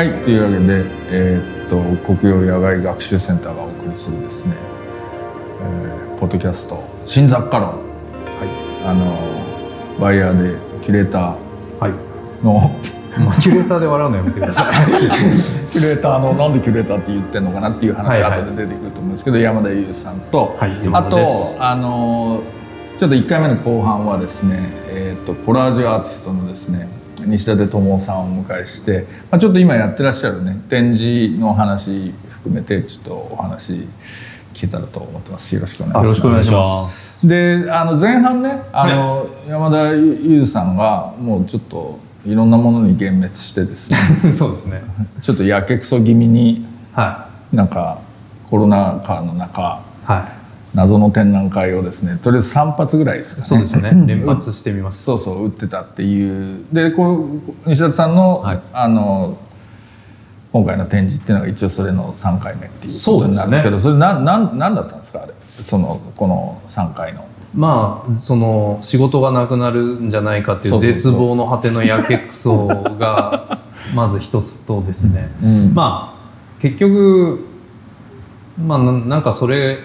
はいというわけで、えーっと国用野外学習センターがお送りするですね、えーポッドキャスト「新雑貨論」あのバイヤーでキュレーターはい。の。まあキュレーターで笑うのやめてください。キュレーターのなんでキュレーターって言ってんのかなっていう話がはいはい。後で出てくると思うんですけど、山田優さんと、はいあとあのちょっと1回目の後半はですね、えー、とコラージュアーティストのですね西舘智さんをお迎えして、まあ、ちょっと今やってらっしゃるね展示の話含めてちょっとお話聞けたらと思ってます。よろしくお願いします。よろしくお願いします。であの前半ねあの、山田優さんがもうちょっといろんなものに幻滅してですね そうですね。ちょっとやけくそ気味にはなんかコロナ禍の中いはい謎の展覧会をですねとりあえず3発ぐらいですかね。そうですね。連発してみます。そうそう打ってたっていう。でこう西田さんの,、はい。あの今回の展示っていうのが一応それの3回目っていうことになるんですけどそれなんなんなんだったんですか？あれ。そのこの3回の。まあその仕事がなくなるんじゃないかっていそう。絶望の果てのやけくそが まず一つとですね、うん。まあ結局まあななんかそれ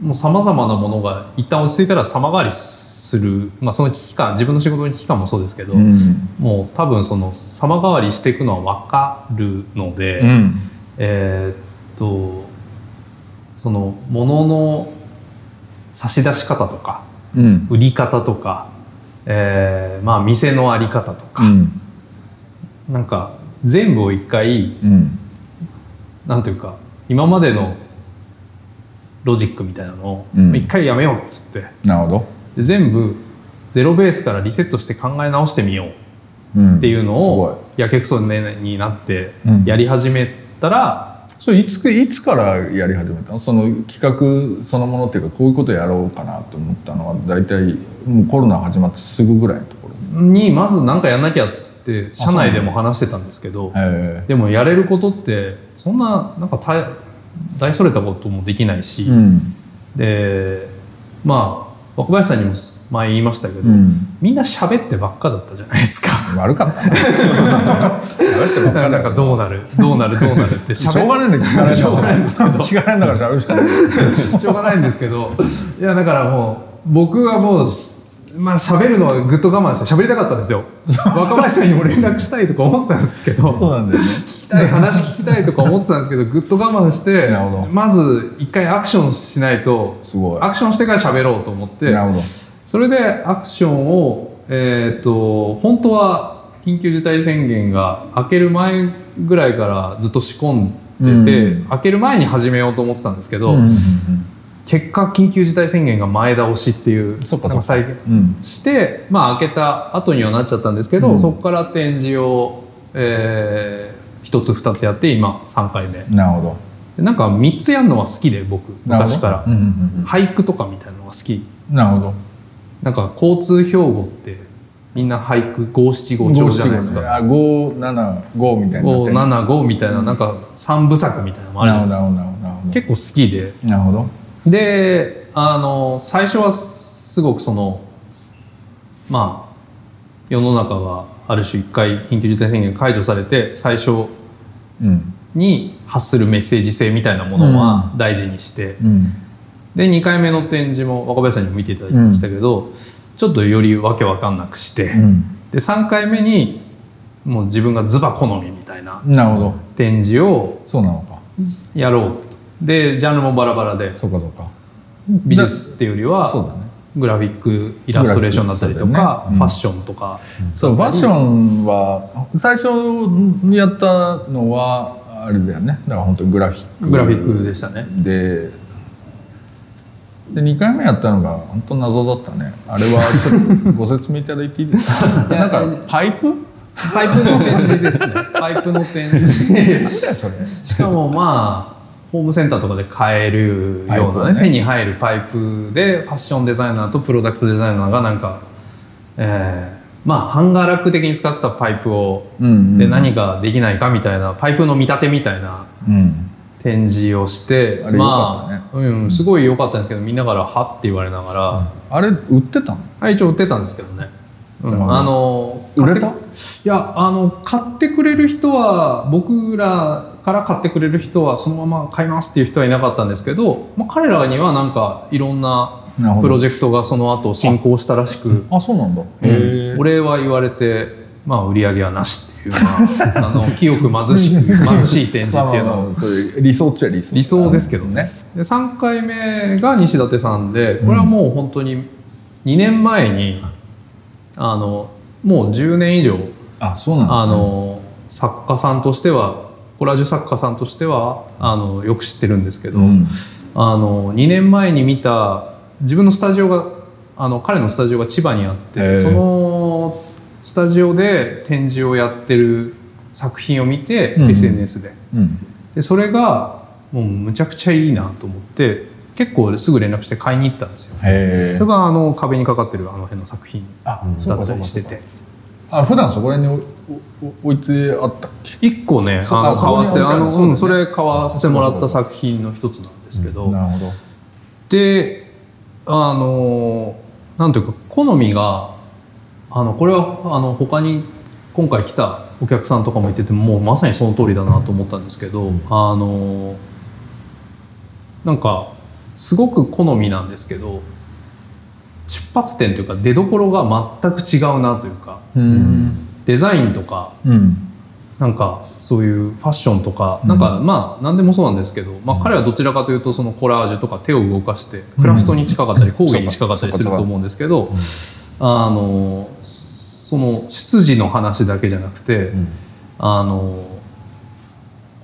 もうさまざまなものが一旦落ち着いたら様変わりする、まあ、その危機感自分の仕事の危機感もそうですけど、うん。もう多分その様変わりしていくのは分かるので、うん。えーっとその物の差し出し方とかうん。売り方とか、えーまあ店のあり方とか、うん。なんか全部を一回うん。なんというか今までのロジックみたいなのをうん。一回やめようっつって。なるほど、で全部ゼロベースからリセットして考え直してみよううん、っていうのをやけくそになってうん。やり始めたら、それいついつからやり始めたの？その企画そのものっていうかこういうことやろうかなと思ったのは大体もうコロナ始まってすぐぐらいのところに。まず何かやんなきゃっつって社内でも話してたんですけどへでもやれることってそんななんか大大それたこともできないし、えうん。でまあ若林さんにも前言いましたけど、うん。みんな喋ってばっかだったじゃないですか。悪かった。なんかどうなるどうなるどうなるってしょうがないんだけど。しょうがないんですけど。しょうがないんですけど。いやだからもう僕はもうまあ喋るのはぐっと我慢して喋りたかったんですよ。若林さんにも連絡したいとか思ってたんですけど。そうなんだよねたい 話聞きたいとか思ってたんですけどぐっと我慢してまず一回アクションしないとすごい。アクションしてから喋ろうと思ってそれでアクションをえっ、と本当は緊急事態宣言が明ける前ぐらいからずっと仕込んでて、うん。明ける前に始めようと思ってたんですけど、うんうん結果緊急事態宣言が前倒しっていうそっかなん再現うんうん。してまあ開けた後にはなっちゃったんですけど、うん。そこから展示を、えー、1つ2つやって今3回目。なるほど。でなんか3つやるのは好きで僕昔から、うんうん俳句とかみたいなのが好き。うんなるほど。なんか交通標語ってみんな俳句五七五調じゃないですか。あ五七五みたいになってる575みたいななんか3部作みたいなのもあるじゃないですか。結構好きで。なるほど。であの最初はすごくそのまあ世の中がある種一回緊急事態宣言が解除されて最初うん。に発するメッセージ性みたいなものは大事にして、うん。で2回目の展示も若林さんにも見ていただきましたけど、ちょっとよりわけわかんなくして、うん。で3回目にもう自分がズバ好みみたいな展示をそうなのか。やろう。とでジャンルもバラバラでそうかそうか。美術っていうよりはそうだねグラフィックイラストレーションだったりとか、ね。うん。ファッションとか、そうファッションは最初にやったのはあれだよね。だから本当にグラフィックグラフィックでしたね。でで2回目やったのが本当謎だったね。あれはちょっとご説明いただいていいですか？なんかパイプ？パイプの展示ですね。パイプの展示。しかもまあホームセンターとかで買えるようなねね。手に入るパイプでファッションデザイナーとプロダクトデザイナーがなんか、えーまあハンガーラック的に使ってたパイプを、うんうん。で何かできないかみたいなパイプの見立てみたいなうん。展示をしてあれ良かったね。まあうん、すごい良かったんですけどみんなから「は?」って言われながら、あれ売ってたの？あ一応売ってたんですけどね。うん。あの売れた？いやあの買ってくれる人は僕らから買ってくれる人はそのまま買いますっていう人はいなかったんですけど、まあ、彼らにはなんかいろんなプロジェクトがその後進行したらしくあそうなんだ。うん。お礼は言われて、まあ、売り上げはなしっていう、まあ、あの清く貧しい貧しい展示っていうの。はそういう理想っちゃ理想理想ですけどね。で3回目が西舘さんでこれはもう本当に2年前に、あのもう10年以上あそうなんですね。あの作家さんとしてはコラージュ作家さんとしてはあのよく知ってるんですけど、うん。あの2年前に見た自分のスタジオがあの彼のスタジオが千葉にあってそのスタジオで展示をやってる作品を見て、うん。SNS で。うん。でそれがもうむちゃくちゃいいなと思って結構すぐ連絡して買いに行ったんですよ。それがあの壁にかかってるあの辺の作品あだったりしててあ普段そこら辺に置いてあったっけ？一個ねあのあ買わせてあのうんそれ買わせてもらった作品の一つなんですけど、なるほど。であのなんというか好みがあのこれはあの他に今回来たお客さんとかも言っててもうまさにその通りだなと思ったんですけど、あのなんかすごく好みなんですけど出発点というか出どころが全く違うなというかうん。デザインとかうん。なんかそういうファッションとか、なんかまあ何でもそうなんですけど、まあ、彼はどちらかというとそのコラージュとか手を動かしてクラフトに近かったり工芸に近かったりすると思うんですけど、あのその出自の話だけじゃなくて、あの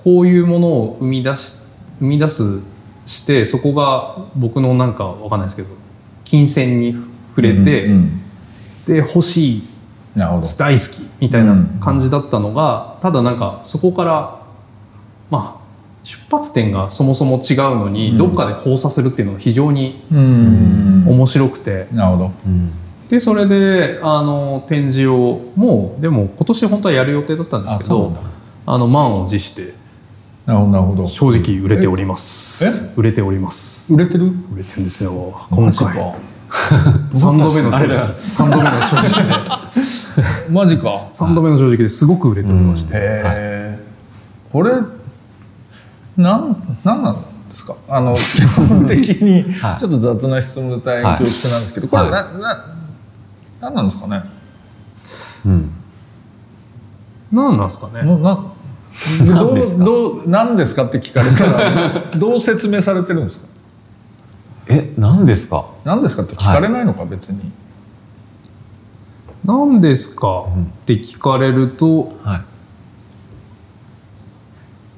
こういうものを生み出し生み出すしてそこが僕のなんかわかんないですけど金銭に触れて、うんうん。で欲しい大好きみたいな感じだったのが、ただなんかそこからまあ出発点がそもそも違うのに、うん。どっかで交差するっていうのが非常にうん。面白くて、なるほど。でそれであの展示をもうでも今年本当はやる予定だったんですけどあの満を持してなるほど。なるほど正直売れております。え？売れております。売れてる？売れてるんですよ。今回。か3度目の正直。3度目の正直。で マジか。3度目の正直です。ごく売れておりまして、へえこれなんなんなんですか？あの基本的に はい。ちょっと雑な質問で大変恐縮なんですけど、これな、ななんなんですかね？うん。何なんですかね？ななどう何ですかどう何ですかって聞かれたら どう説明されてるんですか？え何ですか？何ですかって聞かれないのか、別に。何ですかって聞かれるとはい。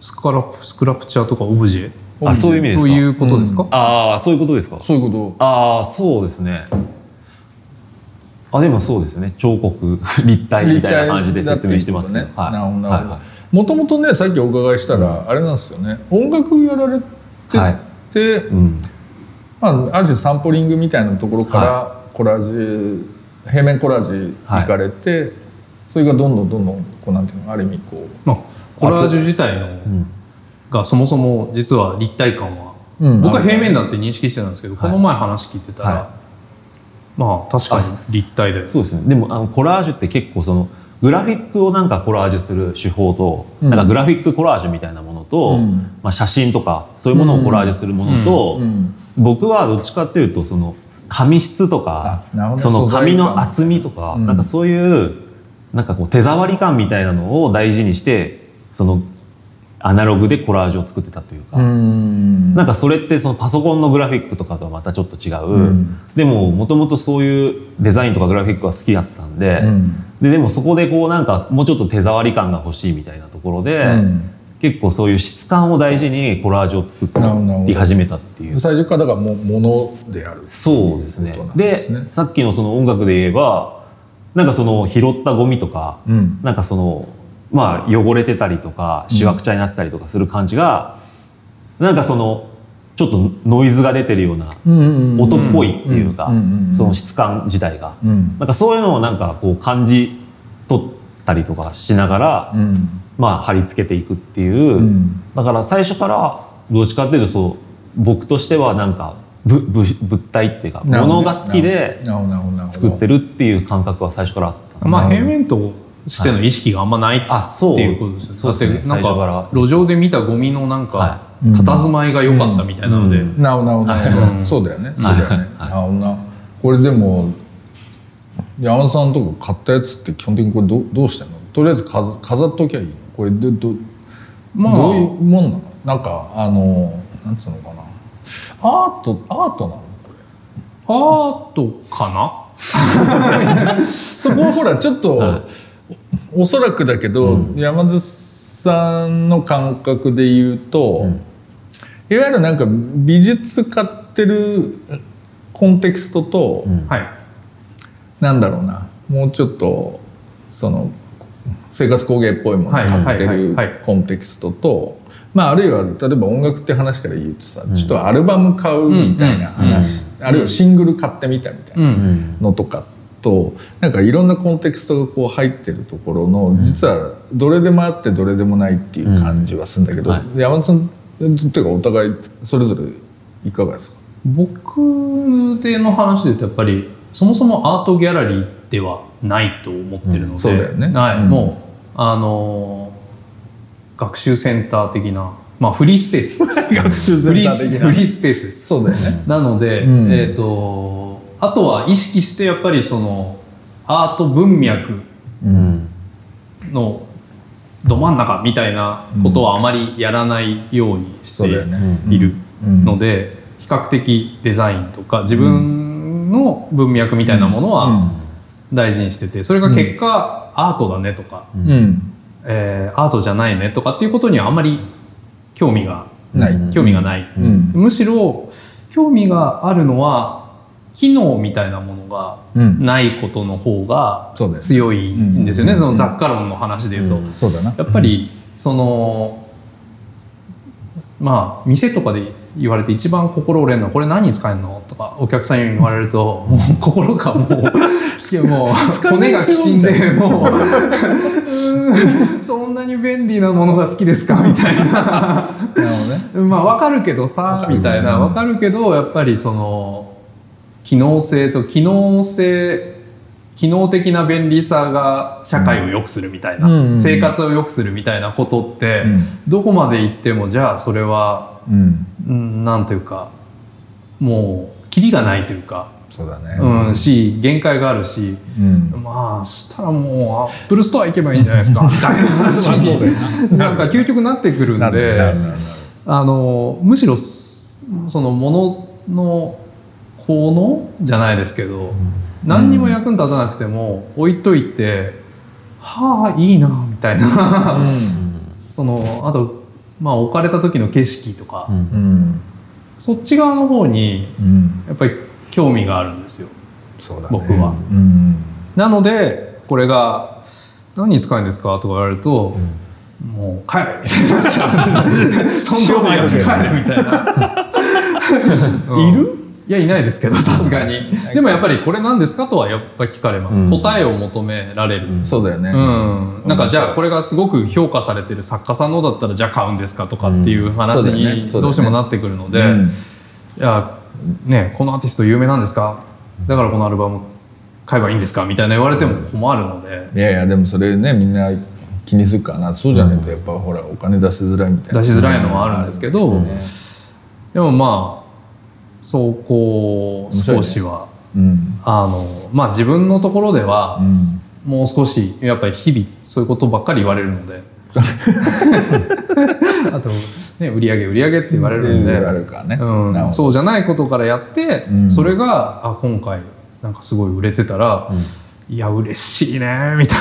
スカラスクラプチャーとかオブジェ？あそういう意味ですか？ということですか、ああそういうことですか？そういうこああそうですね。あでもそうですね。彫刻立体みたいな感じで説明してますね。ね。なるほどなるほど。はいもともとねさっきお伺いしたら、あれなんですよね。音楽やられてて、はい。うん。まあ、ある種サンポリングみたいなところからコラージュ平面コラージュ行かれて、それがどんどんどんどんこうなんていうのある意味こまあ、コラージュ自体のうん。がそもそも実は立体感は、う、うん。僕は平面だって認識してたんですけど、この前話聞いてたら、はまあ確かに立体でそうですね。でもあのコラージュって結構そのグラフィックをなんかコラージュする手法と、うん。なんかグラフィックコラージュみたいなものと、うん。まあ、写真とかそういうものをコラージュするものと、うん。僕はどっちかっていうとその紙質とかあなるほど。その紙の厚みとか、うん。なんかそういうなんかこう手触り感みたいなのを大事にしてそのアナログでコラージュを作ってたというか、うん。なんかそれってそのパソコンのグラフィックとかとはまたちょっと違う、うん。でももともとそういうデザインとかグラフィックは好きだったんで,、うんででもそこでこうなんかもうちょっと手触り感が欲しいみたいなところで、うん。結構そういう質感を大事にコラージュを作り始めたっていう。最初からだからもものであるそうですね。でですね。さっきのその音楽で言えばなんかその拾ったゴミとか、うん。なんかそのまあ汚れてたりとかしわくちゃになってたりとかする感じが、なんかそのちょっとノイズが出てるような音っぽいっていうか、その質感自体が、うん。なんかそういうのをなんかこう感じ取ったりとかしながら、うん。まあ貼り付けていくっていう、うん。だから最初からどっちかっていうとそう僕としてはなんかぶぶ物体っていうかなるほどね。物が好きで作ってるっていう感覚は最初からあったまあ平面としての意識があんまないってあそういうことですよだってなん最初か路上で見たゴミのなんかは佇まいが良かったみたいなので、うん。なるほどなるほどなるほどうんそうだよね。そうだよね。はい。なるほどなこれでも山田さんとか買ったやつって基本的にこれどうどうしてんの？とりあえず飾飾っときゃいいの？これでど,、まあ。どういうもんなの？なんかあのなんつうのかな？アートアートなの？アートかな？そこはほらちょっと、はい。おそらくだけど、山田さんの感覚で言うと、いわゆるなんか美術買ってるコンテクストと、うん。はい。なんだろうな。もうちょっとその生活工芸っぽいものをはい買ってるはい。コンテクストと、まあ、あるいは例えば音楽って話から言うとさ、ちょっとアルバム買うみたいな話、あるいはシングル買ってみたみたいな。うん。のとかとなんかいろんなコンテクストがこう入ってるところの実はどれでもあってどれでもないっていう感じはするんだけど、うん。は山田さんっていうかお互いそれぞれいかがですか？僕での話で言うとやっぱりそもそもアートギャラリーではないと思ってるので、うんそうだよね。はいうん。もうあのー学習センター的なまあフリースペース 学習センター的な。フリースペースです。そうだよね。なので、うん。えっ、とあとは意識してやっぱりそのアート文脈うんのど真ん中みたいなことはあまりやらないようにして。いるうん。ので、比較的デザインとか自分の文脈みたいなものは大事にしててそれが結果、アートだねとか、えーアートじゃないねとかっていうことにはあんまり興味がない。興味がない、うん。むしろ興味があるのは機能みたいなものがうん。ないことの方が強いんですよね、うん。その雑貨論の話で言うと。うん。そうだな。やっぱりそのまあ店とかで言われて一番心折れるのはこれ何に使えるのとかお客さんに言われるともう心がもうもう骨がきしんでもうそんなに便利なものが好きですか？みたいな。まあわかるけどさみたいな。わかるけどやっぱりその機能性と機能性機能的な便利さが社会を良くするみたいな、うんうん生活を良くするみたいなことって、うんどこまで行ってもじゃあそれは。うん。うんなんというかもうキリがないというか、そうだね。うん、し限界があるしうん。まあしたらもうアップルストア行けばいいんじゃないですか みたいな話になんか究極なってくるんであのむしろそのものの効能じゃないですけど、何にも役に立たなくても置いといてはあいいなみたいな、そのあとまあ置かれた時の景色とか。そっち側の方にうん。やっぱり興味があるんですよ。僕は。うん。なのでこれが何に使うんですか？とか言われると、もう帰れみたいになっちゃう。そんなやつ帰れみたいな、うん。いる？いやいないですけど さすがに。でもやっぱりこれ何ですかとはやっぱり聞かれます、うん。答えを求められる、そうだよね。うん、なんかじゃあこれがすごく評価されてる作家さんのだったらじゃあ買うんですかとかっていう話にどうしてもなってくるので、うん。いやねこのアーティスト有名なんですか？だからこのアルバム買えばいいんですか？みたいな言われても困るので、いやいやでもそれねみんな気にするからな。そうじゃないとやっぱほらお金出しづらいみたいな。出しづらいのはあるんですけど、ねでもまあそうこう少しは、うん。あのまあ自分のところでは、うん。もう少しやっぱり日々そういうことばっかり言われるので。あと、ね、売り上げ売り上げって言われるんで、うんそうじゃないことからやって、うん。それがあ今回なんかすごい売れてたら、いや嬉しいねみたい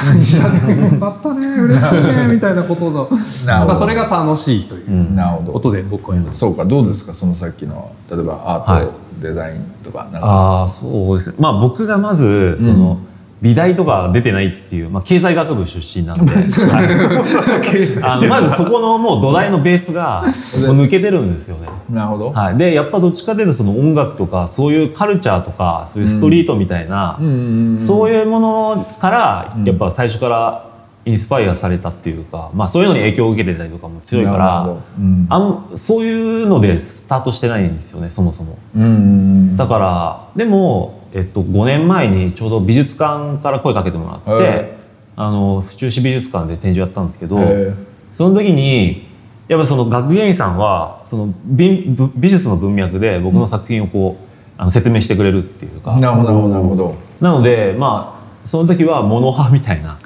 な「よかったね嬉しいね」みたいなことのなるほど。まあそれが楽しいといううん。なるほどことで僕はやります。そうかどうですかそのさっきの例えばアート、デザインとかなんか。ああそうです。ねまあ僕がまずその、美大とか出てないっていう、まあ、経済学部出身なんで、は いあのまずそこのもう土台のベースが 抜けてるんですよね。なるほど、はい、でやっぱどっちかというとその音楽とかそういうカルチャーとかそういうストリートみたいな、うんそういうものからうん。やっぱ最初からインスパイアされたっていうか、まあ、そういうのに影響を受けてたりとかも強いからうん。あんそういうのでスタートしてないんですよねそもそも。うんうん。だからでも、えっと、5年前にちょうど美術館から声かけてもらって、へあの府中市美術館で展示をやったんですけど、へその時にやっぱその学芸員さんはその美美美術の文脈で僕の作品をこう、あの説明してくれるっていうか、なるほどなるほどなのでまあその時はモノ派みたいな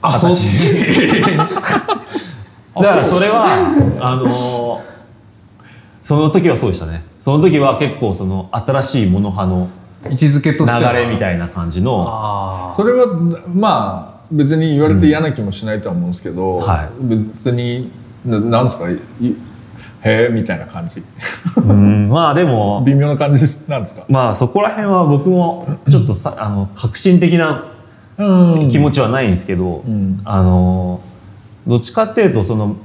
あそっち だからそれはあのその時はそうでしたね。その時は結構その新しいモノ派の位置づけと流しては。れみたいな感じの。あそれはまあ別に言われて嫌な気もしないとは思うんですけど、は別にななんですか？いへえみたいな感じ。うんまあでも。微妙な感じなんですか？まあそこら辺は僕もちょっとさあの革新的なうん。気持ちはないんですけど、ん。あのどっちかっていうとその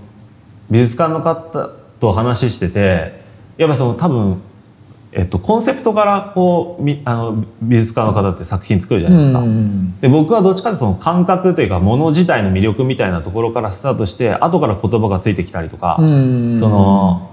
美術館の方と話しててやっぱその多分、えっと、コンセプトからこうみあの美術館の方って作品作るじゃないですか。うんで僕はどっちかというとその感覚というかもの自体の魅力みたいなところからスタートして後から言葉がついてきたりとか、うんその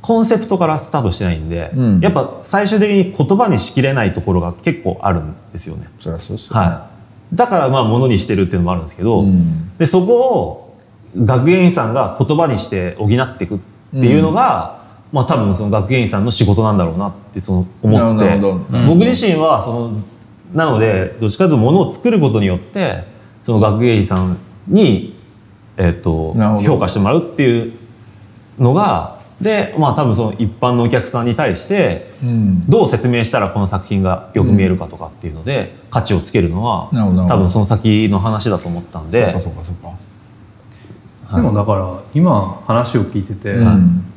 コンセプトからスタートしてないんで、うん。やっぱ最終的に言葉にしきれないところが結構あるんですよね。そりゃそうですよね、はい、だからまあものにしてるっていうのもあるんですけど、うん。でそこを学芸員さんが言葉にして補っていくっていうのが、まあ多分その学芸員さんの仕事なんだろうなってその思って。僕自身はそのなのでどっちかというとものを作ることによってその学芸員さんに、えっと評価してもらうっていうのがでまあ多分その一般のお客さんに対してうん。どう説明したらこの作品がよく見えるかとかっていうので、価値をつけるのは多分その先の話だと思ったんそうでかそうか。そうか、でもだから今話を聞いてて、うん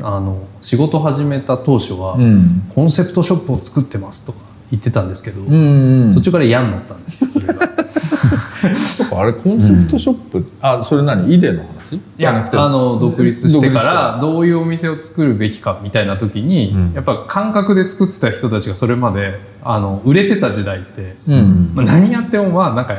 あの仕事始めた当初は、うん。コンセプトショップを作ってますとか言ってたんですけど、うんうん。途中から嫌になったんですよそれが。あれコンセプトショップ、あそれ何？イデの話？いやじゃなくて。あの独立してから独どういうお店を作るべきかみたいな時に、うん。やっぱ感覚で作ってた人たちがそれまであの売れてた時代って、立うん。まあ、何やってもまあなんか、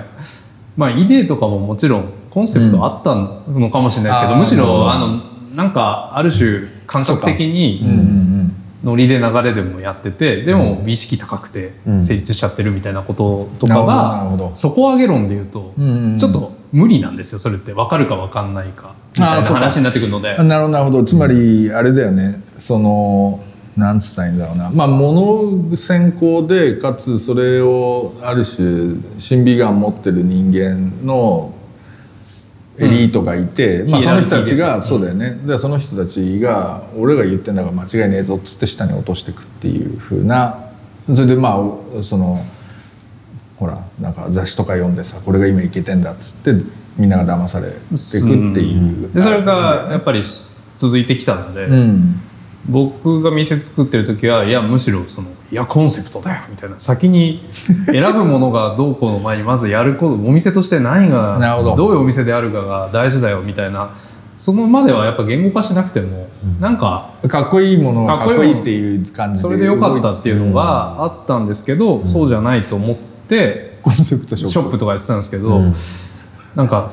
まあ、イデーとかももちろんコンセプトあったのかもしれないですけど、うんむしろあのなんかある種感覚的にんノリで流れでもやっててでも美意識高くてうん。成立しちゃってるみたいなこととかが底上げ論で言うとちょっと無理なんですよそれって。分かるか分かんないか。みたいな話になってくるので。あなるほどなるほど。つまりあれだよね。そのなんつったらいいんだろうな。まあ物先行でかつそれをある種審美眼持ってる人間のエリートがいて、まあ、ヒエその人たちがそうだよね。でその人たちが俺が言ってんだから間違いねえぞっつって下に落としていくっていう風なそれでまあそのほらなんか雑誌とか読んでさこれが今いけてんだっつってみんなが騙されていくっていう。でそれがやっぱり続いてきたので、うん僕が店作ってる時はいやむしろそのいやコンセプトだよみたいな。先に選ぶものがどうこうの前にまずやることお店として何がど。どういうお店であるかが大事だよみたいな。そのまではやっぱ言語化しなくても、なんかかっこいいものがかっこいいっていう感じでそれでよかったっていうのがあったんですけど、そうじゃないと思ってコンセプトショップ。ショップとかやってたんですけど、うん。なんか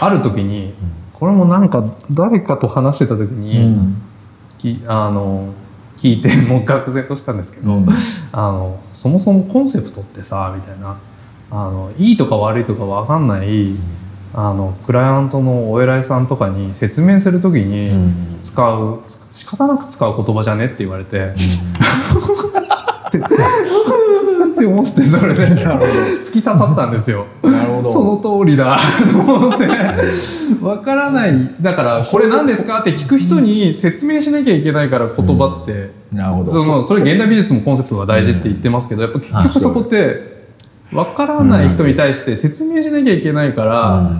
ある時にこれもなんか誰かと話してた時に、うんきあの聞いてもう愕然としたんですけど、うん。あのそもそもコンセプトってさみたいな。あのいいとか悪いとか分かんない、あのクライアントのお偉いさんとかに説明する時にうん。使う、仕方なく使う言葉じゃねって言われて、って思ってそれで突き刺さったんですよ。なるほど。その通りだ。と 思って。わからない。だからこれ何ですか？って聞く人に説明しなきゃいけないから言葉って、なるほど。そのそれ現代美術もコンセプトが大事って言ってますけどやっぱ結局そこってわからない人に対して説明しなきゃいけないから、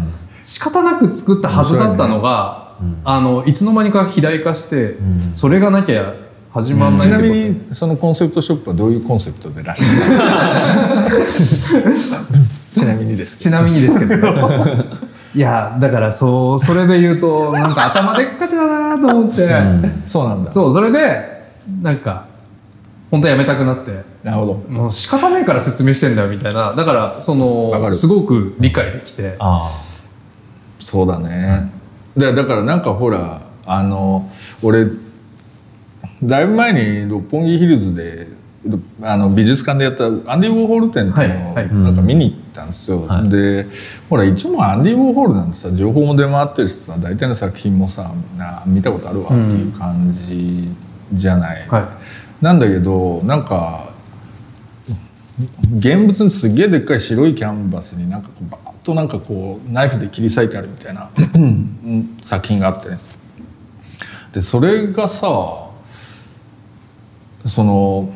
仕方なく作ったはずだったのが、あのいつの間にか肥大化して、ん。それがなきゃ始まらないちなみにそのコンセプトショップはどういうコンセプトでらっしゃる？ちなみにですちなみにですけど。いやだからそうそれで言うとなんか頭でっかちだなと思って。そうなんだ。そうそれでなんか本当やめたくなって。なるほど。もう仕方ないから説明してんだよみたいな。だからそのすごく理解できて。あそうだね、でだからなんかほらあの俺だいぶ前に六本木ヒルズであの美術館でやったアンディ・ウォーホル展っていうのをはいはい。なんか見に行ったんですよ、はい。でほら一応アンディ・ウォーホルなんてさ情報も出回ってるしさ大体の作品もさな見たことあるわっていう感じじゃない、はなんだけどなんか現物にすげえでっかい白いキャンバスになんかこうバーッとなんかこうナイフで切り裂いてあるみたいなうん作品があってね。でそれがさその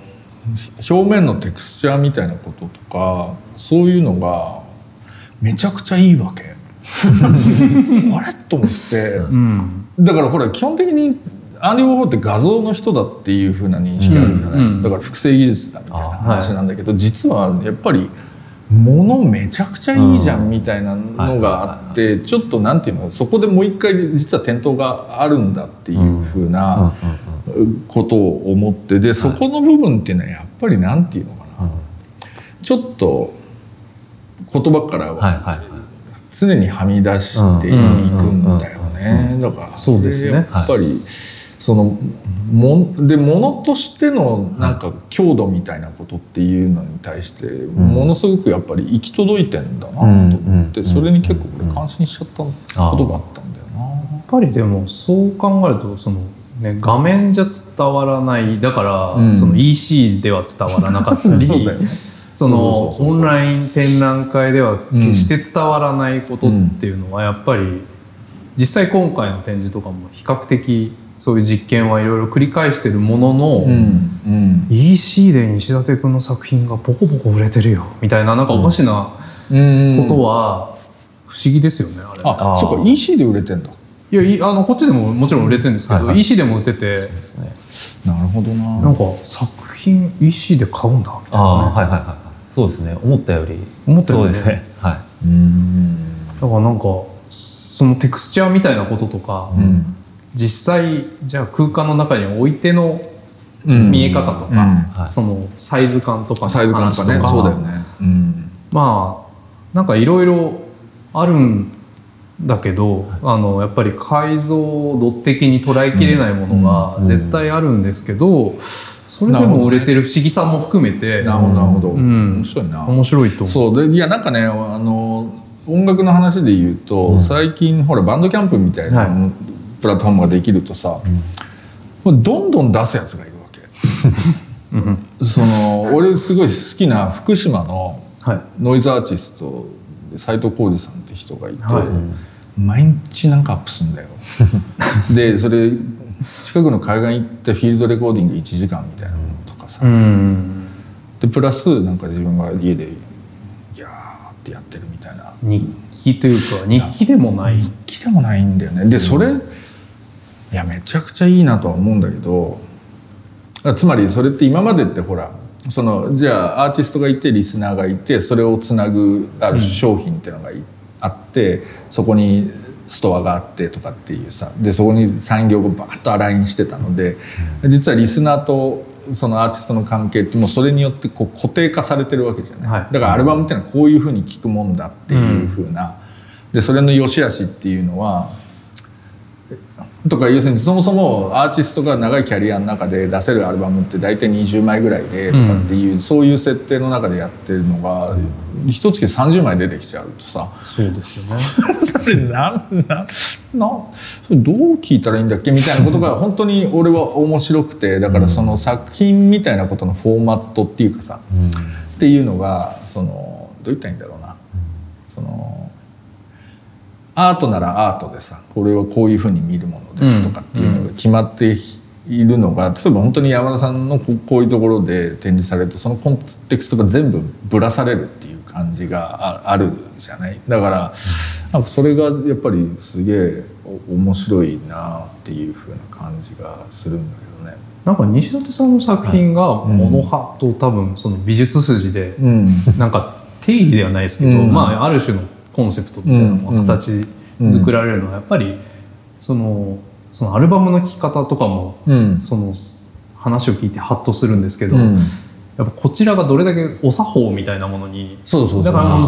表面のテクスチャーみたいなこととかそういうのがめちゃくちゃいいわけ。あれ？と思って、いうん。だからほら基本的にアンディ・ウォーホルって画像の人だっていう風な認識あるじゃない、うんうんだから複製技術だみたいな話なんだけど、実はやっぱり物めちゃくちゃいいじゃんみたいなのがあってちょっとなんていうの？そこでもう一回実は店頭があるんだっていう風あなことを思ってでそこの部分っていうのはやっぱりなんていうのかな、ちょっと言葉からはいははい。常にはみ出していくんだよね。だからそうですね。やっぱりそのもで物としてのなんか強度みたいなことっていうのに対してものすごくやっぱり行き届いてんだなと思ってうんそれに結構俺感心しちゃったことがあったんだよな。やっぱりでもそう考えるとその、ね、画面じゃ伝わらないだから、うん。その EC では伝わらなかったり そのそうそうそうそう。オンライン展覧会では決して伝わらないことっていうのはやっぱり実際今回の展示とかも比較的そういう実験はいろいろ繰り返してるものの、うん。うん。EC で西舘君の作品がポコポコ売れてるよみたいななんかおかしなうん。ことは不思議ですよねあれ。あそっか EC で売れてんだいやいあのこっちでももちろん売れてるんですけど、はいはい。EC でも売ってて。なるほどな。なんか作品 EC で買うんだみたいああな、ね、はいはいはい。そうですね。思ったより。思ったよりね。そうですね。はい。うん。だからなんかそのテクスチャーみたいなこととか、うん。実際じゃあ空間の中に置いてのうん。見え方とか、うん。はい。そのサイズ感とかのサイズ感とかね。話そうだよね。うん。まあなんかいろいろあるんだけど、あのやっぱり解像度的に捉えきれないものがうん。絶対あるんですけど、それでも売れてる不思議さも含めてなるほどなるほど。ん。面白いな。面白いと思う。そう。でいやなんかねあの音楽の話で言うと、最近ほらバンドキャンプみたいな、はい。プラットフォームができるとさ、どんどん出すやつがいるわけ。その俺すごい好きな福島のはい。ノイズアーティストで斉藤浩二さんって人がいて、はい毎日なんかアップするんだよ。でそれ近くの海岸行ってフィールドレコーディング1時間みたいなのとかさ、うん。でプラスなんか自分が家でギャーってやってるみたいな。日記というか日記でもない。日記でもないんだよね。でそれ、いやめちゃくちゃいいなとは思うんだけどあつまりそれって今までってほらそのじゃあアーティストがいてリスナーがいてそれをつなぐある商品っていうのがいあってそこにストアがあってとかっていうさでそこに産業がバーッとアラインしてたので実はリスナーとそのアーティストの関係ってもうそれによってこう固定化されてるわけじゃない、はい。だからアルバムっていうのはこういうふうに聴くもんだっていうふうな、でそれの良し悪しっていうのはとか要するにそもそもアーティストが長いキャリアの中で出せるアルバムって大体20枚ぐらいでとかっていう、そういう設定の中でやってるのが一月30枚出てきちゃうとさそうですよね。それなんななそれどう聞いたらいいんだっけみたいなことが本当に俺は面白くてだからその作品みたいなことのフォーマットっていうかさ、っていうのがそのどう言ったらいいんだろうな、そのアートならアートでさこれはこういうふうに見るものですとかっていうのが決まっているのが、例えば本当に山田さんのここういうところで展示されるとそのコンテクストが全部ぶらされるっていう感じがああるじゃない？だからなんかそれがやっぱりすげえお面白いなっていうふうな感じがするんだけどね。なんか西舘さんの作品がモノ派と多分その美術筋でうん。なんか定義ではないですけど、うん。まあある種のコンセプトみたいな形作られるのはやっぱりそのそのアルバムの聴き方とかもうん。その話を聞いてハッとするんですけど、うん。やっぱこちらがどれだけお作法みたいなものにそうそうそうだから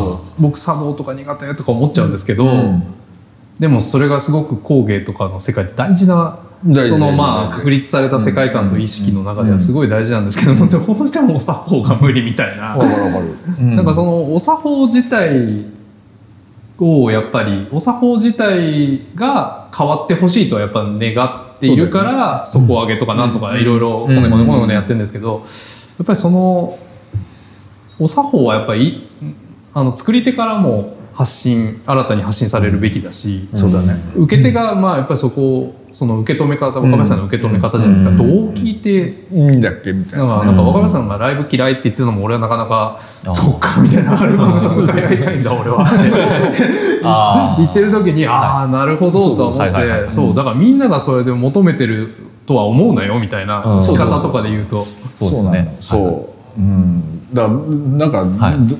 僕茶道とか苦手とか思っちゃうんですけど、うん。でもそれがすごく工芸とかの世界で大事なそのまあ確立された世界観と意識の中ではすごい大事なんですけども、どうしてもお作法が無理みたいな、なんかそのお作法自体をやっぱりお作法自体が変わってほしいとはやっぱ願っているから底上げとかなんとかいろいろこねこねこねこねやってるんですけどやっぱりそのお作法はやっぱりあの作り手からも発信新たに発信されるべきだし、そうだね。受け手がまあやっぱりそこをその受け止め方若林さんの受け止め方じゃないですか、うん。どう聞いていいん。だっけみたいななんかなんか若林さんがライブ嫌いって言ってるのも俺はなかなかそうかみたいなアルバムと向かい合いたいんだ俺は。あ言 ってる時にああなるほどと思ってそう。だからみんながそれで求めてるとは思うなよみたいなうん。聞き方とかで言うと。そうですね。そう、うんだ。からなんか、はい。で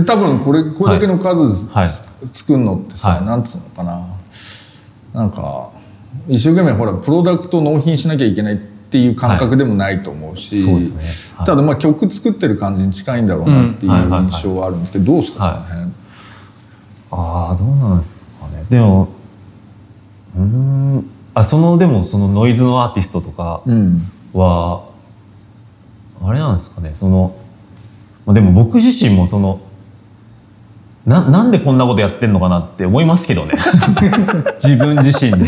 で多分これこれだけの数、はい。作るのってさ、はい。なんつうのかな。なんか一生懸命ほらプロダクト納品しなきゃいけないっていう感覚でもないと思うし、そうですね。はい。ただまあ曲作ってる感じに近いんだろうなっていう印象はあるんですけどどうですか、はい。その辺？ああどうなんですかね。でもうーん。あそのでもそのノイズのアーティストとかうん。は、あれなんですかね。そのまあでも僕自身もそのななんでこんなことやってんのかなって思いますけどね。自分自身で。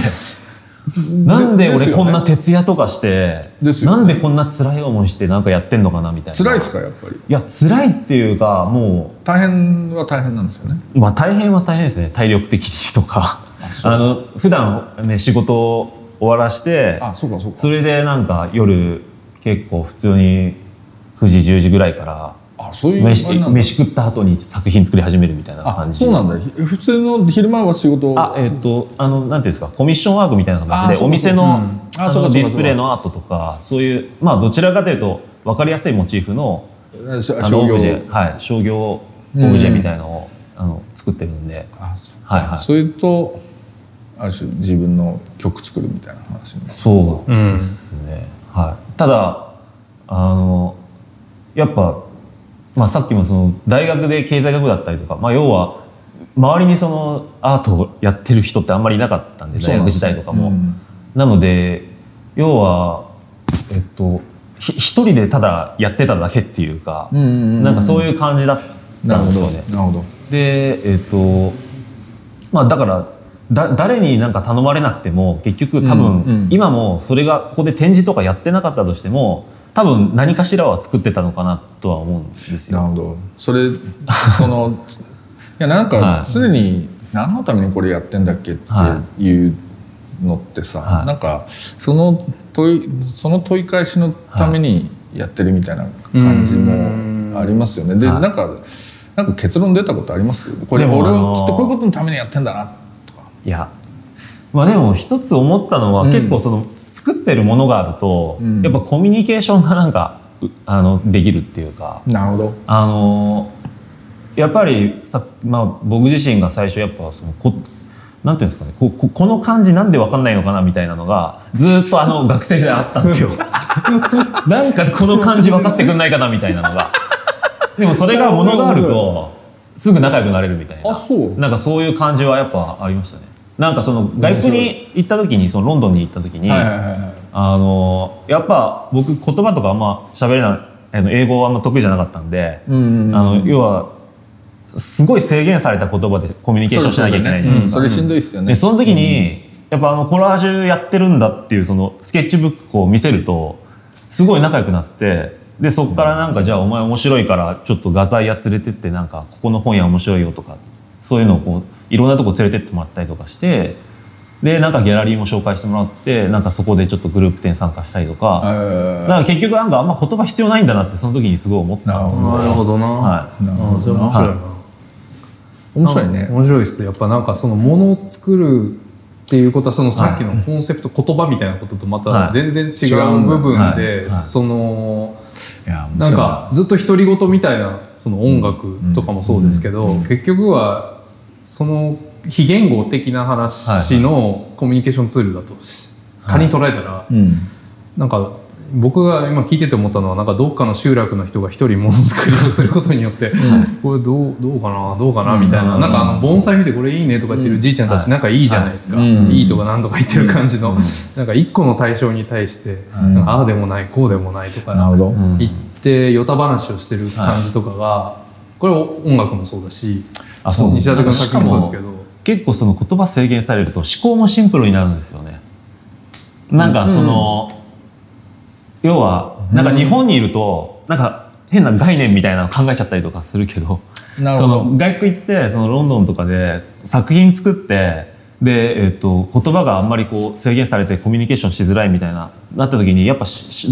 なんで俺こんな徹夜とかして、ね。なんでこんな辛い思いしてなんかやってんのかなみたいな。辛いですかやっぱり？いや辛いっていうかもう大変は大変なんですよね。まあ大変は大変ですね。体力的にとか。あの普段ね仕事を終わらしてあそうかそうか。それでなんか夜結構普通に9時10時ぐらいからあそういう飯飯食った後に作品作り始めるみたいなあ感じ。そうなんだ。ひ普通の昼間は仕事あえっ、とあのなんていうんですかコミッションワークみたいなあ形でお店の,、ディスプレイのアートとかそういうまあどちらかというと分かりやすいモチーフの商業。オブジェ、はい、商業オブジェみたいなのを、あの作ってるんで。あそうはいはい。それとある種自分の曲作るみたいな話そうですね、はい、ただあのやっぱ、まあ、さっきもその大学で経済学部だったりとか、まあ、要は周りにそのアートをやってる人ってあんまりいなかったんで大学時代とかも。うん。なので要はえっとひ一人でただやってただけっていうか、なんかそういう感じだったんですよね。なるほどでえっとまあだからだ誰になんか頼まれなくても結局多分、今もそれがここで展示とかやってなかったとしても多分何かしらは作ってたのかなとは思うんですよ。なるほど。それその いやなんはい。か常に何のためにこれやってんだっけっていうのってさ、はい。なんかその問いその問い返しのためにやってるみたいな感じもありますよね。で、はい。なんかなんか結論出たことあります？これ俺あのーはきっとこういうことのためにやってんだなとか。いや。まあでも一つ思ったのは、うん。結構その作ってるものがあると、うんやっぱコミュニケーションがなんかうあのできるっていうかなるほど。あのやっぱりさ、まあ、僕自身が最初やっぱそのこなんていうんですかねこここの感じなんでわかんないのかなみたいなのがずーっとあの 学生時代あったんですよ。なんかこの感じ分かってくんないかなみたいなのが。でもそれがものがあるとすぐ仲良くなれるみたいな。あそうなんかそういう感じはやっぱありましたね。なんかその外国に行った時にそのロンドンに行った時に、はいはいはいはい。あのやっぱ僕言葉とかあんま喋れないあの英語はあんま得意じゃなかったんで、うんうんうんあの要はすごい制限された言葉でコミュニケーションしなきゃいけないじゃないですか。それしんどいっすよね。でその時に、やっぱあのコラージュやってるんだっていうそのスケッチブックを見せるとすごい仲良くなってでそこからなんかじゃあお前面白いからちょっと画材屋連れてってなんかここの本屋面白いよとかそういうのをこういろんなとこ連れてってもらったりとかしてでなんかギャラリーも紹介してもらってなんかそこでちょっとグループ展参加したりとか、だから結局なんかあんま言葉必要ないんだなってその時にすごい思ったんですよ。なるほどな、はい。なるほどな。面白いな、面白いね。面白いです。やっぱなんかそのものを作るっていうことはそのさっきのコンセプト、言葉みたいなこととまた全然違う部分はい。で、はい。そのいや面白い。なんかずっと独り言みたいなその音楽とかもそうですけど、結局はその非言語的な話のコミュニケーションツールだとし仮に捉えたら、うん。なんか僕が今聞いてて思ったのはなんかどっかの集落の人が一人ものづくりをすることによって、これどうどうかなどうかなみたいな、なんかあの盆栽見てこれいいねとか言ってるじいちゃんたち仲いいじゃないですか、はい。いいとかなんとか言ってる感じの、なんか一個の対象に対して、なんかああでもないこうでもないとか言ってヨタ話をしてる感じとかが、これ音楽もそうだしあそう西舘君の作品もそうですけど。結構その言葉制限されると思考もシンプルになるんですよね。なんかその、要はなんか日本にいるとなんか変な概念みたいなの考えちゃったりとかするけどどの外国行ってそのロンドンとかで作品作ってで、えっと、言葉があんまりこう制限されてコミュニケーションしづらいみたいななった時にやっぱ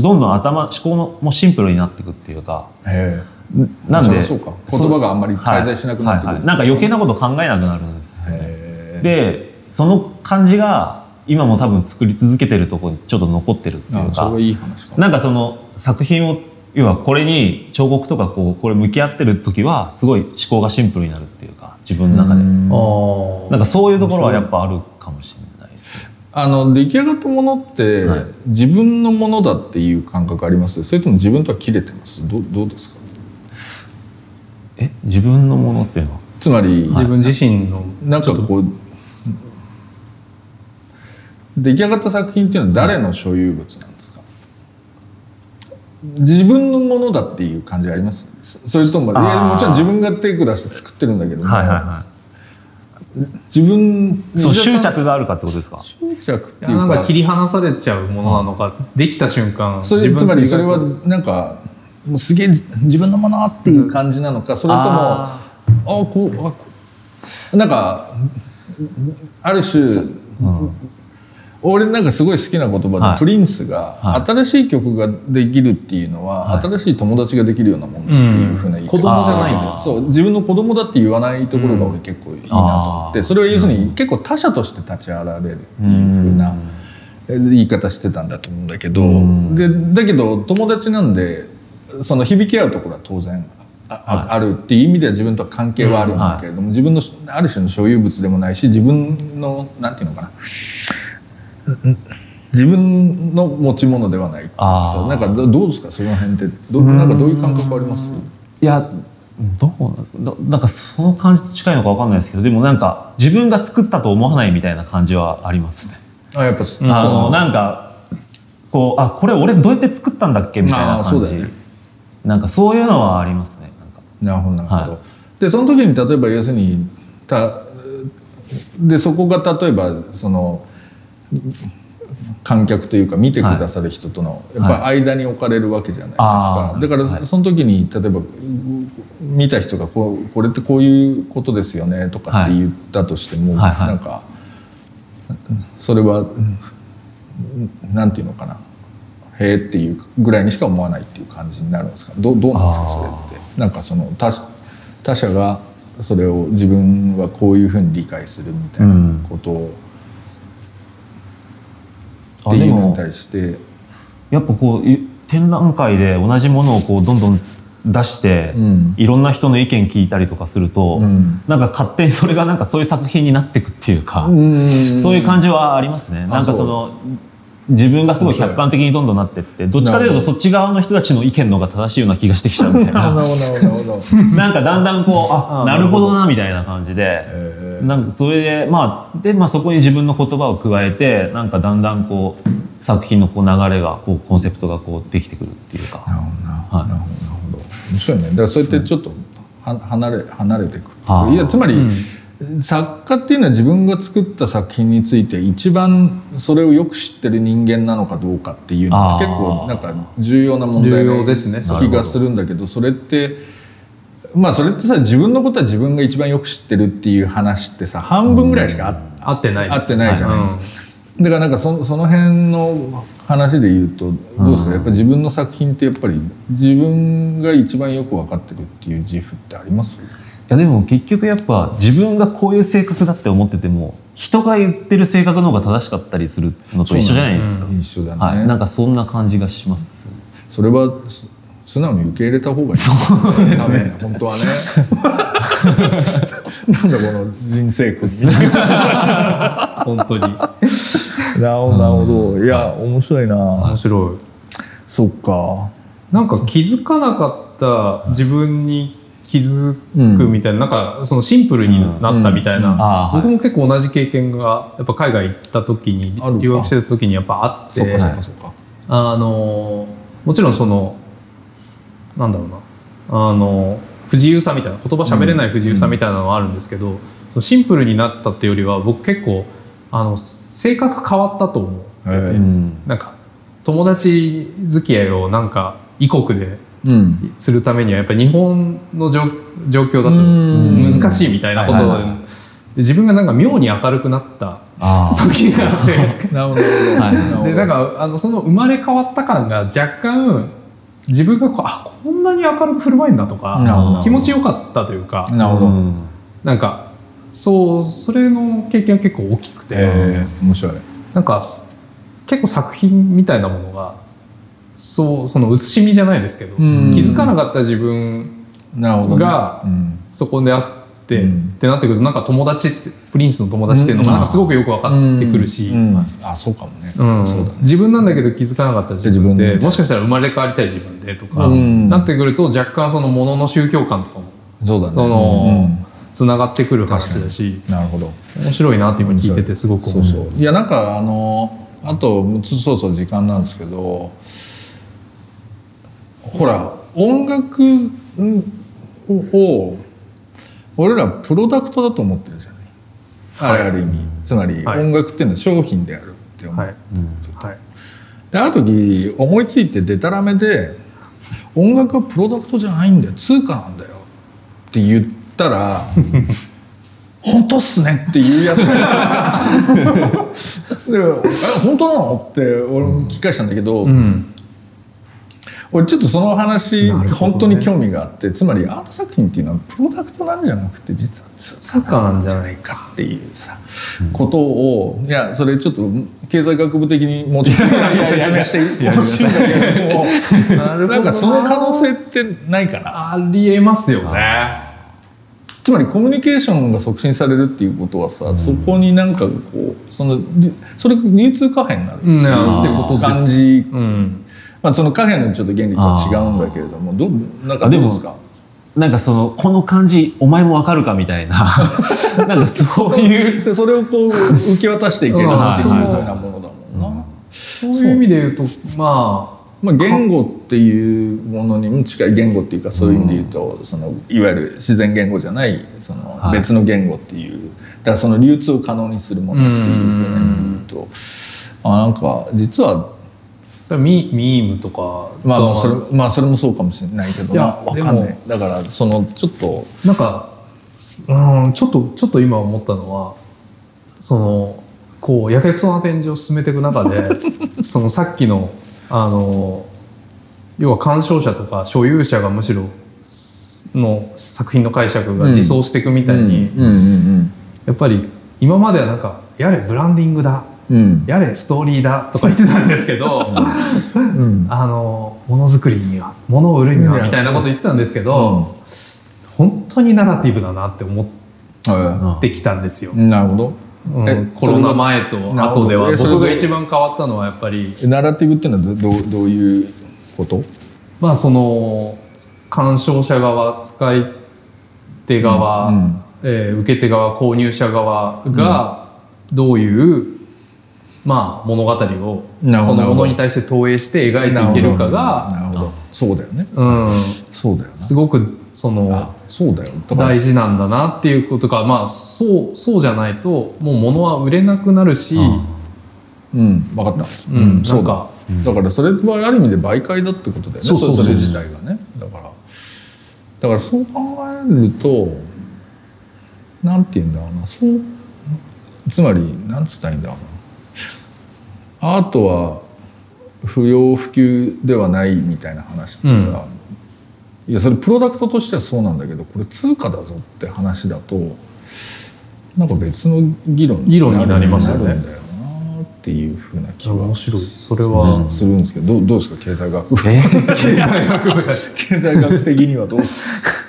どんどん頭思考のもシンプルになっていくっていうかへなんでそうか。言葉があんまり介在しなくなってくる。はいはいはい。なんか余計なこと考えなくなるんですよね。えでその感じが今も多分作り続けてるところにちょっと残ってるっていうか。なんかその作品を要はこれに彫刻とかこうこれ向き合ってる時はすごい思考がシンプルになるっていうか自分の中で。うん。あなんかそういうところはやっぱあるかもしれないですね。あの出来上がったものって、はい。自分のものだっていう感覚あります？それとも自分とは切れてます？どうどうですか？え自分のものっていうのは？つまり、自分自身のなんかこう出来上がった作品っていうのは誰の所有物なんですか、自分のものだっていう感じあります？そそれとももちろん自分が手下して作ってるんだけども、はいはいは自分いそう執着があるかってことですか？執着っていやなんいうかか切り離されちゃうものなのか、できた瞬間それつまりそれはなんかもうすげえ自分のものっていう感じなのかそれともああこうあこうなんかある種、俺なんかすごい好きな言葉で、はい。プリンスが、はい。新しい曲ができるっていうのは、はい。新しい友達ができるようなものっていうふうな言い方子供じゃないんです。そう自分の子供だって言わないところが俺結構いいなと思って、うん。それは要するに結構他者として立ち現れるっていうふうな言い方してたんだと思うんだけど、うん。でだけど友達なんでその響き合うところは当然あ,あ、るっていう意味では自分とは関係はあるんだけれども、自分のある種の所有物でもないし自分のなんていうのかな。うん自分の持ち物ではないあー。なんかどどうですかその辺って？どなんかどういう感覚あります？いやどうなんですか？だなんかその感じと近いのか分かんないですけどでもなんか自分が作ったと思わないみたいな感じはありますね。あやっぱそあののなんかこうあこれ俺どうやって作ったんだっけ？みたいな感じ、なんかそういうのはありますね。なんかなるほどなるほど、はでその時に例えば要するにたでそこが例えばその観客というか見てくださる人との、やっぱ間に置かれるわけじゃないですか、あーだからはい。その時に例えば見た人がこう「これってこういうことですよね」とかって言ったとしても、はいはい。なんかそれはうんなんていうのかな「へえ」っていうぐらいにしか思わないっていう感じになるんですか？どうどうなんですか？それって。なんかその他他者がそれを自分はこういうふうに理解するみたいなことを、っていうのに対して。やっぱこうい展覧会で同じものをこうどんどん出して、うん。いろんな人の意見聞いたりとかすると、うん。なんか勝手にそれがなんかそういう作品になっていくっていうか、うん。そういう感じはありますね。なんかその自分がすごい客観的にどんどんなってってどっちかというとそっち側の人たちの意見の方が正しいような気がしてきちゃうみたいな。なんかだんだんこう ああなるほど。なみたいな感じで、えなんかそれでまあで、まあ、そこに自分の言葉を加えてなんかだんだんこう作品のこう流れがこうコンセプトがこうできてくるっていうか。なるほどな。はい。なるほど面白いね。だからそうやってちょっとは離れ離れていくいやつまり、作家っていうのは自分が作った作品について一番それをよく知ってる人間なのかどうかっていうのってあー。結構なんか重要な問題重要ですねな気がするんだけどそれってまあそれってさ自分のことは自分が一番よく知ってるっていう話ってさ半分ぐらいしかあ合ってない合ってないじゃない。うんだからなんかそその辺の話で言うとどうですかやっぱり自分の作品ってやっぱり自分が一番よく分かってるっていう自負ってあります？いやでも結局やっぱ自分がこういう性格だって思ってても人が言ってる性格の方が正しかったりするのと一緒じゃないですか。一緒だね、はい、なんかそんな感じがします。それはす素直に受け入れた方がいい。そうですね。本当はねなんだこの人生訓みたいな本当に。なるほど。なるほどいや面白いな。面白い。そっか。なんか気づかなかった自分に気づくみたいな、なんかそのシンプルになったみたいな、僕も結構同じ経験がやっぱ海外行った時に留学してた時にやっぱあってあのもちろんそのなんだろうな。あの不自由さみたいな言葉喋れない不自由さみたいなのはあるんですけど、そのシンプルになったっていうよりは僕結構あの性格変わったと思う。へえうん。なんか友達付き合いをなんか異国でうんするためにはやっぱり日本の状状況だとうん。難しいみたいなことではいはいはい。で自分がなんか妙に明るくなったあ時があって。なるほど。はい。でなんかあのその生まれ変わった感が若干自分がこうあこんなに明るく振る舞えんだとか気持ちよかったというかなるほど、うん。なんかそうそれの経験は結構大きくて。えー。面白い。なんか結構作品みたいなものがそうその写しみじゃないですけど、うん。気づかなかった自分がうん。そこであって、うん。ってなってくるとなんか友達ってプリンスの友達っていうのがなんかすごくよく分かってくるし、うん。うん。あそうかもね、うん。そうだね。自分なんだけど気づかなかった自分でもしかしたら生まれ変わりたい自分でとか、うん。なってくると若干そのものの宗教観とかもそうだね。そのつながってくる話だしうんなるほど。面白いなって今聞いててすごく思う。そうそういやなんかあのあとそうそう時間なんですけどほら音楽を俺らプロダクトだと思ってるじゃない、あれある意味。つまりはい。音楽っていうのは商品であるって思う、はい。はい。である時思いついてデタラメで「音楽はプロダクトじゃないんだよ。通貨なんだよ」って言ったら「本当っすね」っていうやつ。が で「え本当なの?」って俺も聞き返したんだけど、うん俺ちょっとその話、ね。本当に興味があってつまりアート作品っていうのはプロダクトなんじゃなくて実は通貨なんじゃないかっていうさ、ことをいやそれちょっと経済学部的にもうちょっとちゃんと説明してほしいんだけれどもなな。んかその可能性ってないかなありえますよね。つまりコミュニケーションが促進されるっていうことはさ、そこになんかこうそのりそれが流通貨幣になるってこと感じうん。まあその貨幣のちょっと原理とは違うんだけれどもどうなんかどうですか？なんかそのこの感じお前もわかるかみたいな。なんかそういう。でそれをこう受け渡していけるうん。っていうはい。ようなものだもんな、そういう意味で言うと、ままあ、言語っていうものにも近い言語っていうかそういう意味で言うと、そのいわゆる自然言語じゃないそのはい。別の言語っていう、だからその流通を可能にするものっていうふうに言うと、あなんか実はあ、ミミームとかまあまあそれとまあそれもそうかもしれないけどいやなわかんでない。もだからそのちょっとなんか、うん、ちょっとちょっと今思ったのはそのこうやけくそな展示を進めていく中で そのさっきのあの要は鑑賞者とか所有者がむしろの作品の解釈が自走していくみたいに、やっぱり今まではなんかやれブランディングだうん。うんやれストーリーだとか言ってたんですけど、うん。あのものづくりにはものを売るにはうん。みたいなこと言ってたんですけど、本当にナラティブだなって思はってきたんですよ、いなるほど。うんえコロナ前と後では僕が一番変わったのはやっぱりナラティブっていうのはどどうどういうこと？まあその鑑賞者側使い手側、うん。えー受け手側購入者側がどういう、まあ、物語をそのものに対して投影して描いていけるかが、そうだよね。うん、そうだよな。すごくそのあそうだよ。大事なんだなっていうことがまあそうそうじゃないともう物は売れなくなるし、うん分かった。うんそうだ。だからそれはある意味で媒介だってことだよねそうそう。それ自体がね。だからだからそう考えるとなんて言うんだろうな。そうつまりなんつったらいいんだろうなアートは不要不急ではないみたいな話ってさ、いやそれプロダクトとしてはそうなんだけどこれ通貨だぞって話だとなんか別の議論議論になりますよね。なるんだよなっていうふうな気は面白い。それは、するんですけどどうどうですか？経済学部。え？経済学的にはどう？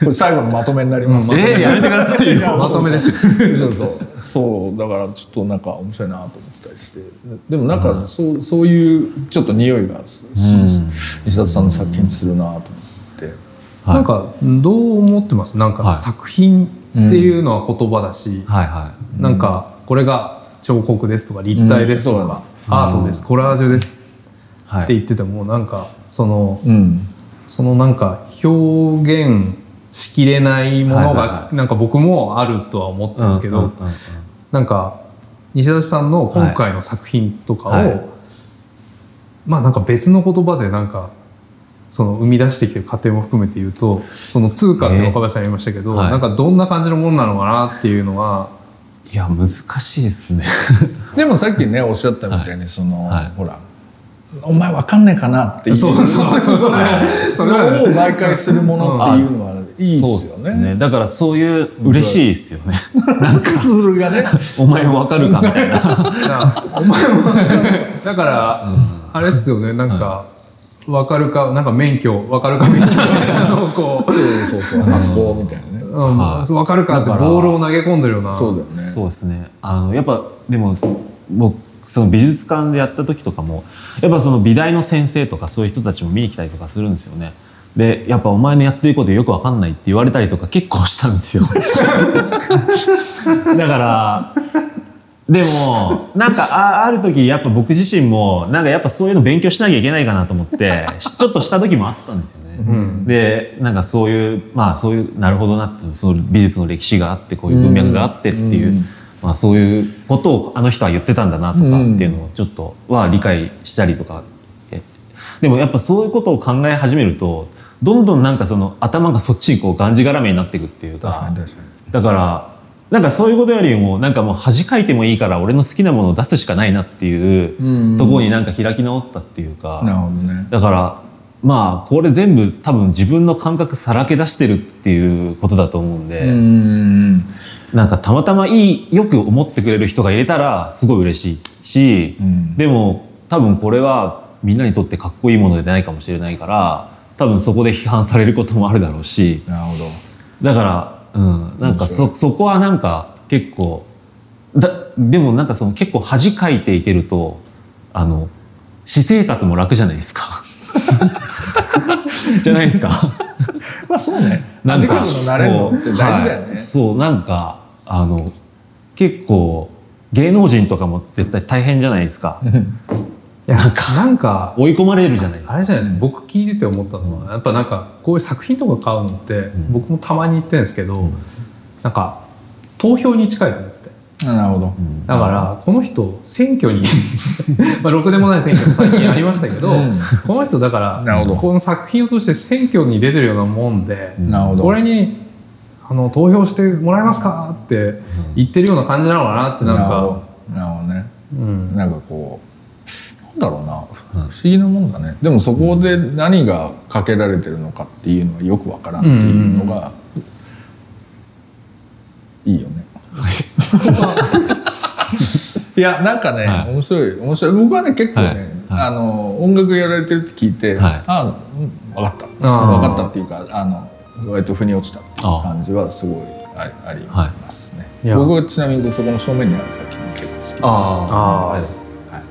これ最後のまとめになります。けど、えー、やめてくださいよ。まとめです。そうそう。そう。だからちょっとなんか面白いなと思ったりして。でもなんかそう,、そういうちょっと匂いがす、石田さんの作品にするなと思って、はい。なんかどう思ってます？なんかはい。作品っていうのは言葉だし、はいはなんかこれが彫刻ですとか立体ですとか、アートです、コラージュです。って言っててもなんかそのうん。そのなんか表現しきれないものがはなんか僕もあるとは思ってるんですけど、なんか西田さんの今回の作品とかを、はい。はいまあなんか別の言葉でなんかその生み出してきてる過程も含めて言うとその通貨って若林さん言いましたけど、はい。なんかどんな感じのものなのかなっていうのはいや、難しいですね。でもさっきねおっしゃったみたいに、その、はい。ほらお前わかんねえかなっていうそうそうそう それを毎回するものっていうのはいいですよね。だからそういう、嬉しいですよね。それがねお前わかるかみたいな。お前もだから、あれですよねなんか、わかるかなんか免許わかるか免許みたいなのをこう、そうそうそう発行みたいなね。うんはいわかるかってボールを投げ込んでるようなそうだよね。そうですね。あの、やっぱ、でも、僕、その美術館でやった時とかも、やっぱその美大の先生とかそういう人たちも見に来たりとかするんですよね。で、やっぱお前のやってることよくわかんないって言われたりとか結構したんですよ。だから、でも、なんか、あある時、やっぱ僕自身も、なんかやっぱそういうの勉強しなきゃいけないかなと思って、しちょっとした時もあったんですよね。で、なんかそういう、まあそういう、なるほどなって、その美術の歴史があって、こういう文脈があってっていう、まあそういうことをあの人は言ってたんだなとかっていうのをちょっとは理解したりとか。えでもやっぱそういうことを考え始めると、どんどんなんかその頭がそっちにこうがんじがらめになっていくっていう確か。だから、なんかそういうことよりも、なんかもう恥かいてもいいから俺の好きなものを出すしかないなっていううんところになんか開き直ったっていうか、なるほどね。だから、まあこれ全部多分自分の感覚さらけ出してるっていうことだと思うんで、うん。なんかたまたまいい、よく思ってくれる人がいれたらすごい嬉しいし、うんでも多分これはみんなにとってかっこいいものでないかもしれないから、多分そこで批判されることもあるだろうし、なるほど。だから、うん、なんかそ、そこはなんか結構、だ、でもなんかその結構恥かいていけると、あの、私生活も楽じゃないですか。じゃないですか。まあそうね。なんか、味覚の慣れるのって大事だよね。はいそう、なんか、あの、結構、芸能人とかも絶対大変じゃないですか。いやなんか追い込まれるじゃないですか。あれじゃないですか、僕聞いてて思ったのは、やっぱなんかこういう作品とか買うのって、僕もたまに言ってるんですけど、なんか投票に近いと思って。てなるほど。だからこの人選挙に まあろくでもない選挙も最近ありましたけど、この人だからなるほど。この作品を通して選挙に出てるようなもんで、なるほど。これにあの投票してもらえますか？って言ってるような感じなのかなってなんか、なるほど。なるほどね。うん、なんかこう、なんだろうな、不思議なもんだね。でもそこで何がかけられてるのかっていうのはよくわからんっていうのが、いいよね。いや、なんかね、はい面白い、面白い。僕はね、結構ね、はいはいあの、音楽やられてるって聞いて、はいあ、うん、分かった。分かったっていうか、あの、割と腑に落ちた感じはすごいありありますね。いや僕はちなみにそこの正面にある作品も結構好きです。あーありがとうございます。はい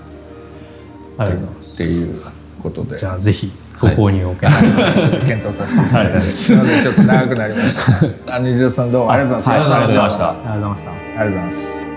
ありがとうございますっていうことで。じゃあぜひご購入を検討検討させていただきます。すみません、ちょっと長くなりました。あ、西田さんどうもありがとうございました。はいありがとうございましたありがとうございましたありがとうございます。